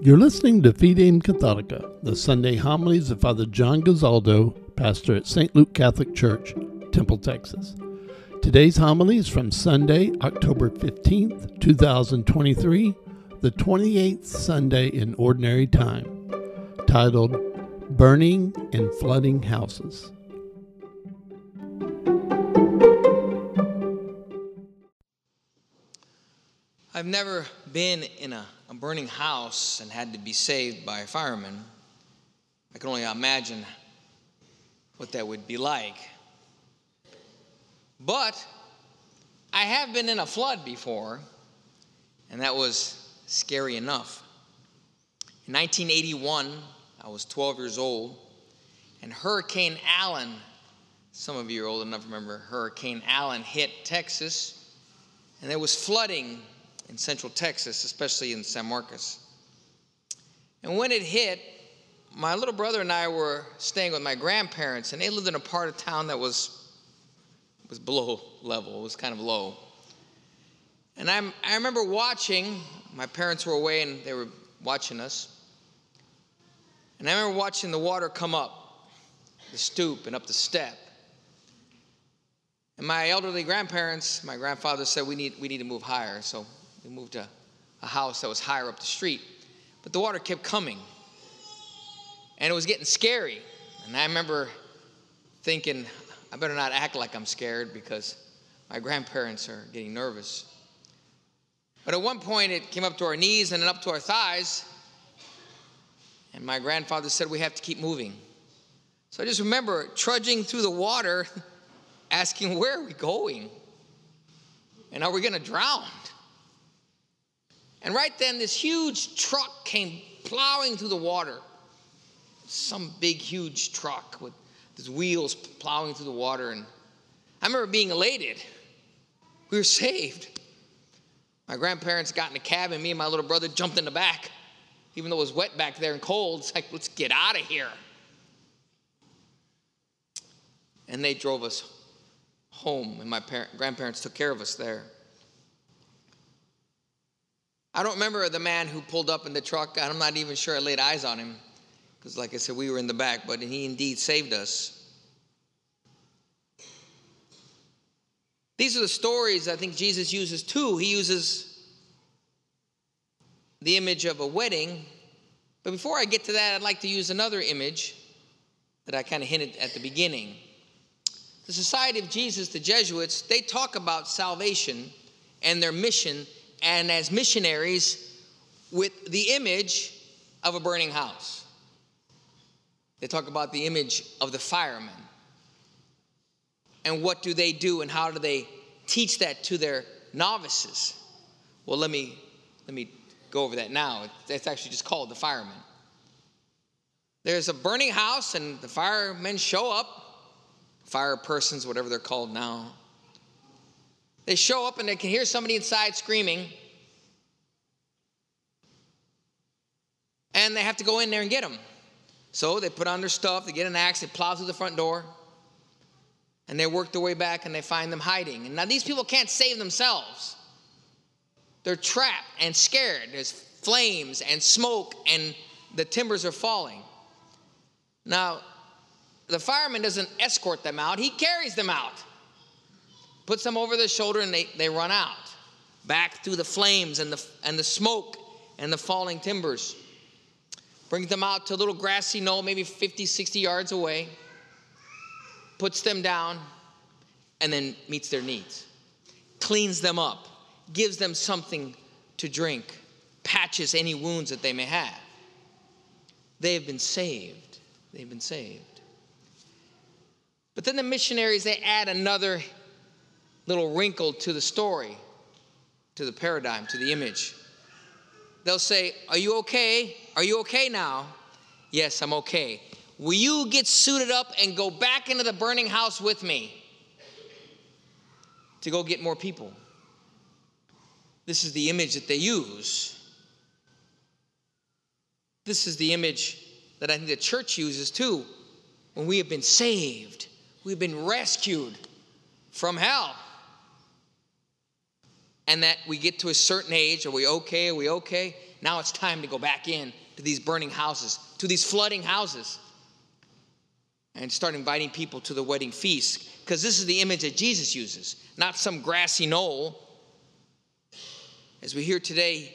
You're listening to Fidem Catholica, the Sunday homilies of Father John Gazaldo, pastor at St. Luke Catholic Church, Temple, Texas. Today's homily is from Sunday, October 15th, 2023, the 28th Sunday in Ordinary Time, titled Burning and Flooding Houses. I've never been in a, a, burning house and had to be saved by a fireman. I can only imagine what that would be like. But I have been in a flood before, and that was scary enough. In 1981, I was 12 years old, and Hurricane Allen, some of you are old enough to remember Hurricane Allen hit Texas, and there was flooding in central Texas, especially in San Marcos. And when it hit, my little brother and I were staying with my grandparents, and they lived in a part of town that was, was below level, it was kind of low. And I'm, I remember watching, my parents were away and they were watching us. And I remember watching the water come up the stoop and up the step. And my elderly grandparents, my grandfather said, we need, we need to move higher. So we moved to a house that was higher up the street. But the water kept coming. And it was getting scary. And I remember thinking, I better not act like I'm scared because my grandparents are getting nervous. But at one point, it came up to our knees and then up to our thighs. And my grandfather said, We have to keep moving. So I just remember trudging through the water, asking, Where are we going? And are we going to drown? And right then, this huge truck came plowing through the water. Some big, huge truck with his wheels plowing through the water. And I remember being elated. We were saved. My grandparents got in the cab, and me and my little brother jumped in the back. Even though it was wet back there and cold, it's like, let's get out of here. And they drove us home, and my parent, grandparents took care of us there. I don't remember the man who pulled up in the truck. I'm not even sure I laid eyes on him because, like I said, we were in the back, but he indeed saved us. These are the stories I think Jesus uses too. He uses the image of a wedding. But before I get to that, I'd like to use another image that I kind of hinted at the beginning. The Society of Jesus, the Jesuits, they talk about salvation and their mission and as missionaries with the image of a burning house. They talk about the image of the fireman. And what do they do and how do they teach that to their novices? Well, let me let me go over that now. It's actually just called the fireman. There's a burning house and the firemen show up, fire persons, whatever they're called now. They show up and they can hear somebody inside screaming. And they have to go in there and get them. So they put on their stuff, they get an axe, they plow through the front door, and they work their way back and they find them hiding. And now these people can't save themselves. They're trapped and scared. There's flames and smoke, and the timbers are falling. Now, the fireman doesn't escort them out, he carries them out puts them over their shoulder, and they, they run out back through the flames and the, and the smoke and the falling timbers. Brings them out to a little grassy knoll, maybe 50, 60 yards away, puts them down, and then meets their needs. Cleans them up, gives them something to drink, patches any wounds that they may have. They have been saved. They've been saved. But then the missionaries, they add another little wrinkle to the story, to the paradigm, to the image. They'll say, Are you okay? Are you okay now? Yes, I'm okay. Will you get suited up and go back into the burning house with me to go get more people? This is the image that they use. This is the image that I think the church uses too. When we have been saved, we've been rescued from hell and that we get to a certain age are we okay are we okay Now it's time to go back in to these burning houses, to these flooding houses, and start inviting people to the wedding feast. Because this is the image that Jesus uses, not some grassy knoll. As we hear today,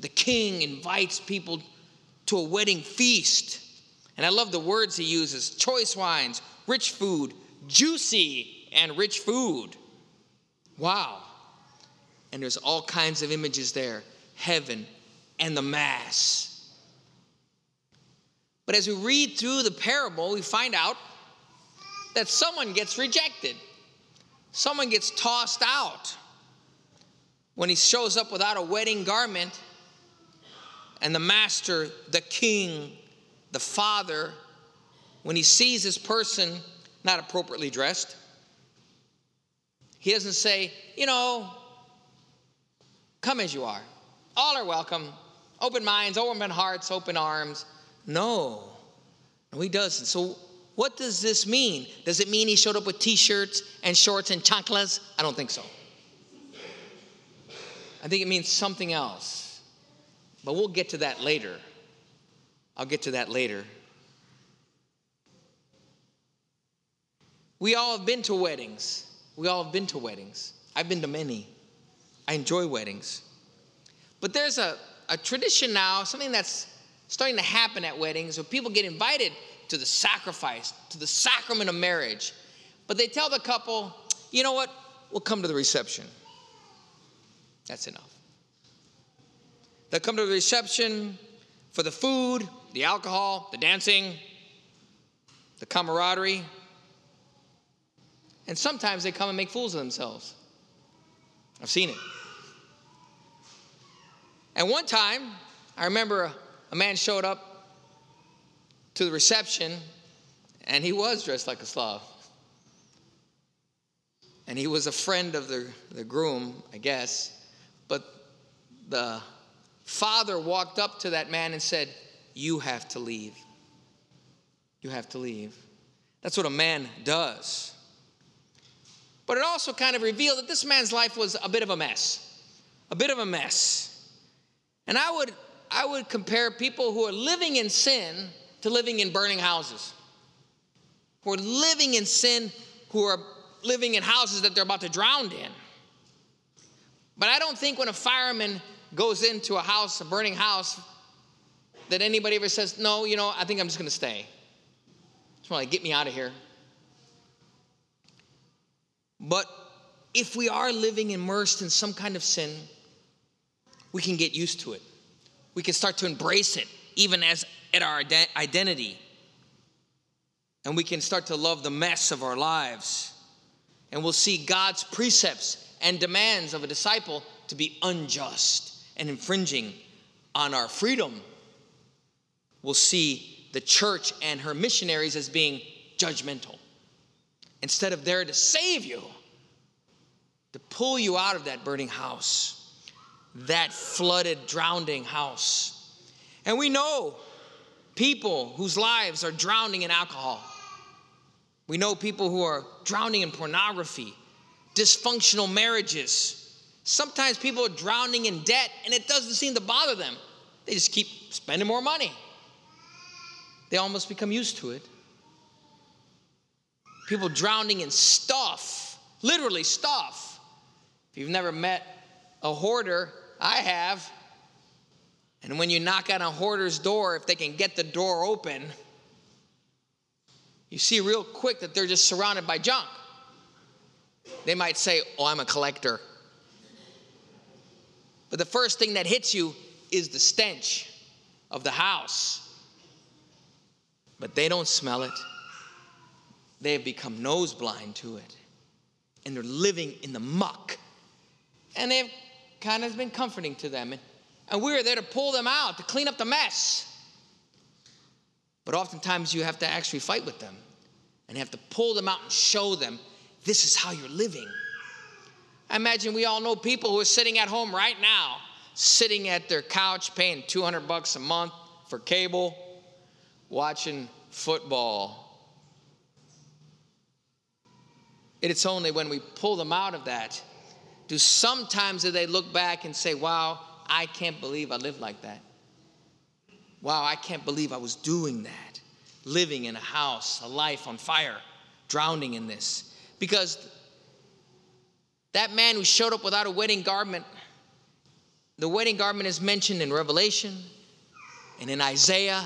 the king invites people to a wedding feast. And I love the words he uses choice wines, rich food, juicy and rich food. Wow. And there's all kinds of images there heaven and the Mass. But as we read through the parable, we find out that someone gets rejected, someone gets tossed out. When he shows up without a wedding garment, and the master, the king, the father, when he sees this person not appropriately dressed, he doesn't say, you know, come as you are. All are welcome. Open minds, open hearts, open arms. No. No, he doesn't. So, what does this mean? Does it mean he showed up with t shirts and shorts and chanclas? I don't think so. I think it means something else. But we'll get to that later. I'll get to that later. We all have been to weddings. We all have been to weddings. I've been to many. I enjoy weddings. But there's a, a tradition now, something that's starting to happen at weddings where people get invited to the sacrifice, to the sacrament of marriage. But they tell the couple, you know what? We'll come to the reception. That's enough. They'll come to the reception for the food, the alcohol, the dancing, the camaraderie. And sometimes they come and make fools of themselves. I've seen it. And one time, I remember a, a man showed up to the reception and he was dressed like a Slav. And he was a friend of the, the groom, I guess. But the father walked up to that man and said, You have to leave. You have to leave. That's what a man does. But it also kind of revealed that this man's life was a bit of a mess. A bit of a mess. And I would, I would compare people who are living in sin to living in burning houses. Who are living in sin, who are living in houses that they're about to drown in. But I don't think when a fireman goes into a house, a burning house, that anybody ever says, No, you know, I think I'm just gonna stay. Just wanna get me out of here. But if we are living immersed in some kind of sin, we can get used to it. We can start to embrace it, even as at our identity. And we can start to love the mess of our lives. And we'll see God's precepts and demands of a disciple to be unjust and infringing on our freedom. We'll see the church and her missionaries as being judgmental. Instead of there to save you, to pull you out of that burning house that flooded, drowning house. And we know people whose lives are drowning in alcohol. We know people who are drowning in pornography, dysfunctional marriages. Sometimes people are drowning in debt and it doesn't seem to bother them. They just keep spending more money. They almost become used to it. People drowning in stuff, literally stuff. If you've never met a hoarder, I have. And when you knock on a hoarder's door, if they can get the door open, you see real quick that they're just surrounded by junk. They might say, Oh, I'm a collector. But the first thing that hits you is the stench of the house. But they don't smell it. They have become nose blind to it. And they're living in the muck. And they've kind of has been comforting to them. And, and we are there to pull them out, to clean up the mess. But oftentimes you have to actually fight with them and have to pull them out and show them this is how you're living. I imagine we all know people who are sitting at home right now, sitting at their couch paying 200 bucks a month for cable, watching football. It's only when we pull them out of that do sometimes do they look back and say, wow, I can't believe I lived like that. Wow, I can't believe I was doing that. Living in a house, a life on fire, drowning in this. Because that man who showed up without a wedding garment, the wedding garment is mentioned in Revelation and in Isaiah,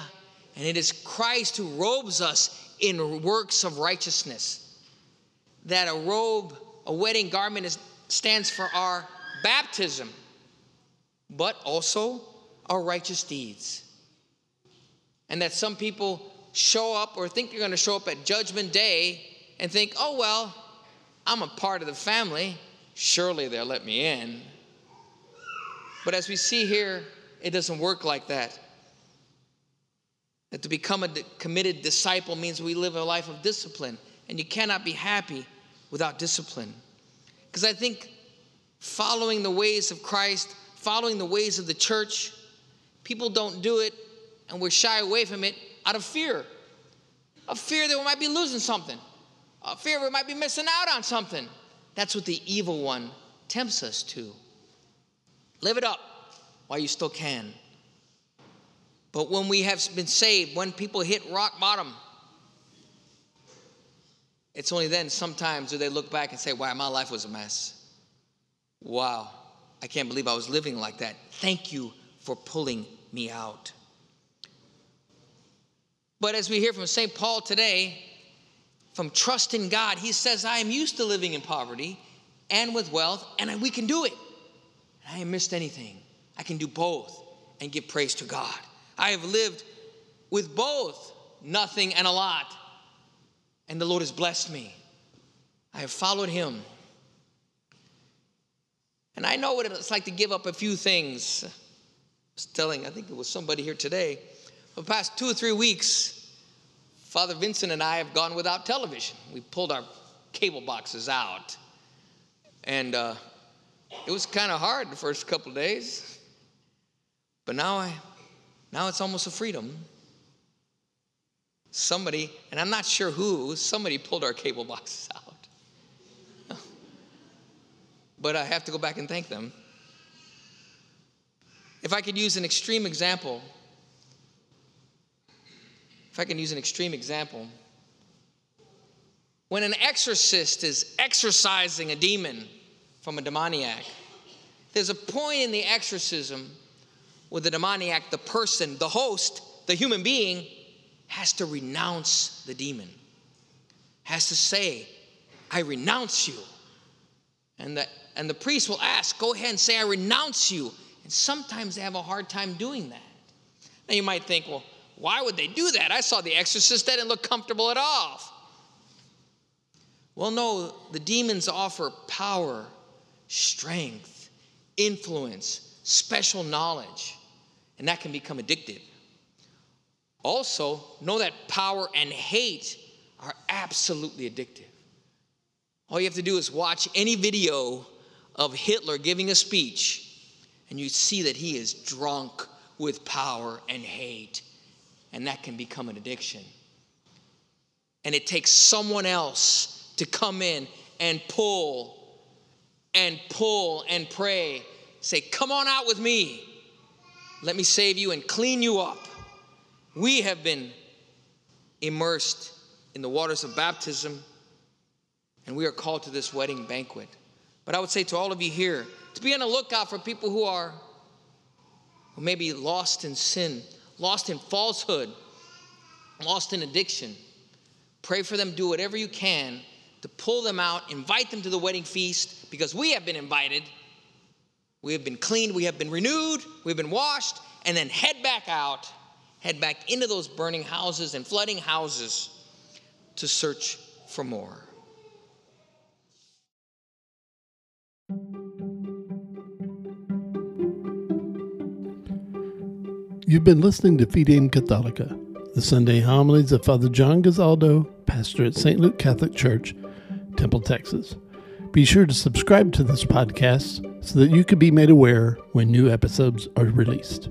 and it is Christ who robes us in works of righteousness. That a robe, a wedding garment, is, stands for our baptism, but also our righteous deeds. And that some people show up or think you're going to show up at Judgment Day and think, oh, well, I'm a part of the family. Surely they'll let me in. But as we see here, it doesn't work like that. That to become a committed disciple means we live a life of discipline, and you cannot be happy without discipline. Because I think following the ways of Christ, following the ways of the church, people don't do it and we shy away from it out of fear. A fear that we might be losing something, a fear we might be missing out on something. That's what the evil one tempts us to. Live it up while you still can. But when we have been saved, when people hit rock bottom, it's only then sometimes do they look back and say, wow, my life was a mess. Wow, I can't believe I was living like that. Thank you for pulling me out. But as we hear from St. Paul today, from trust in God, he says, I am used to living in poverty and with wealth, and we can do it. I haven't missed anything. I can do both and give praise to God. I have lived with both nothing and a lot, and the Lord has blessed me. I have followed Him. And I know what it's like to give up a few things. I was telling, I think it was somebody here today, for the past two or three weeks, Father Vincent and I have gone without television. We pulled our cable boxes out. And uh, it was kind of hard the first couple days. But now I now it's almost a freedom. Somebody, and I'm not sure who, somebody pulled our cable boxes out. but I have to go back and thank them. If I could use an extreme example, if I can use an extreme example, when an exorcist is exorcising a demon from a demoniac, there's a point in the exorcism where the demoniac, the person, the host, the human being, has to renounce the demon, has to say, I renounce you. And the, and the priest will ask, Go ahead and say, I renounce you. And sometimes they have a hard time doing that. Now you might think, Well, why would they do that? I saw The Exorcist, that didn't look comfortable at all. Well, no, the demons offer power, strength, influence, special knowledge and that can become addictive. Also, know that power and hate are absolutely addictive. All you have to do is watch any video of Hitler giving a speech, and you see that he is drunk with power and hate, and that can become an addiction. And it takes someone else to come in and pull and pull and pray. Say, Come on out with me. Let me save you and clean you up. We have been immersed in the waters of baptism, and we are called to this wedding banquet. But I would say to all of you here to be on the lookout for people who are who may be lost in sin, lost in falsehood, lost in addiction. Pray for them, do whatever you can to pull them out, invite them to the wedding feast because we have been invited we have been cleaned, we have been renewed, we've been washed, and then head back out, head back into those burning houses and flooding houses to search for more. You've been listening to Fidem Catholica, the Sunday homilies of Father John Gazaldo, pastor at St. Luke Catholic Church, Temple, Texas. Be sure to subscribe to this podcast so that you can be made aware when new episodes are released.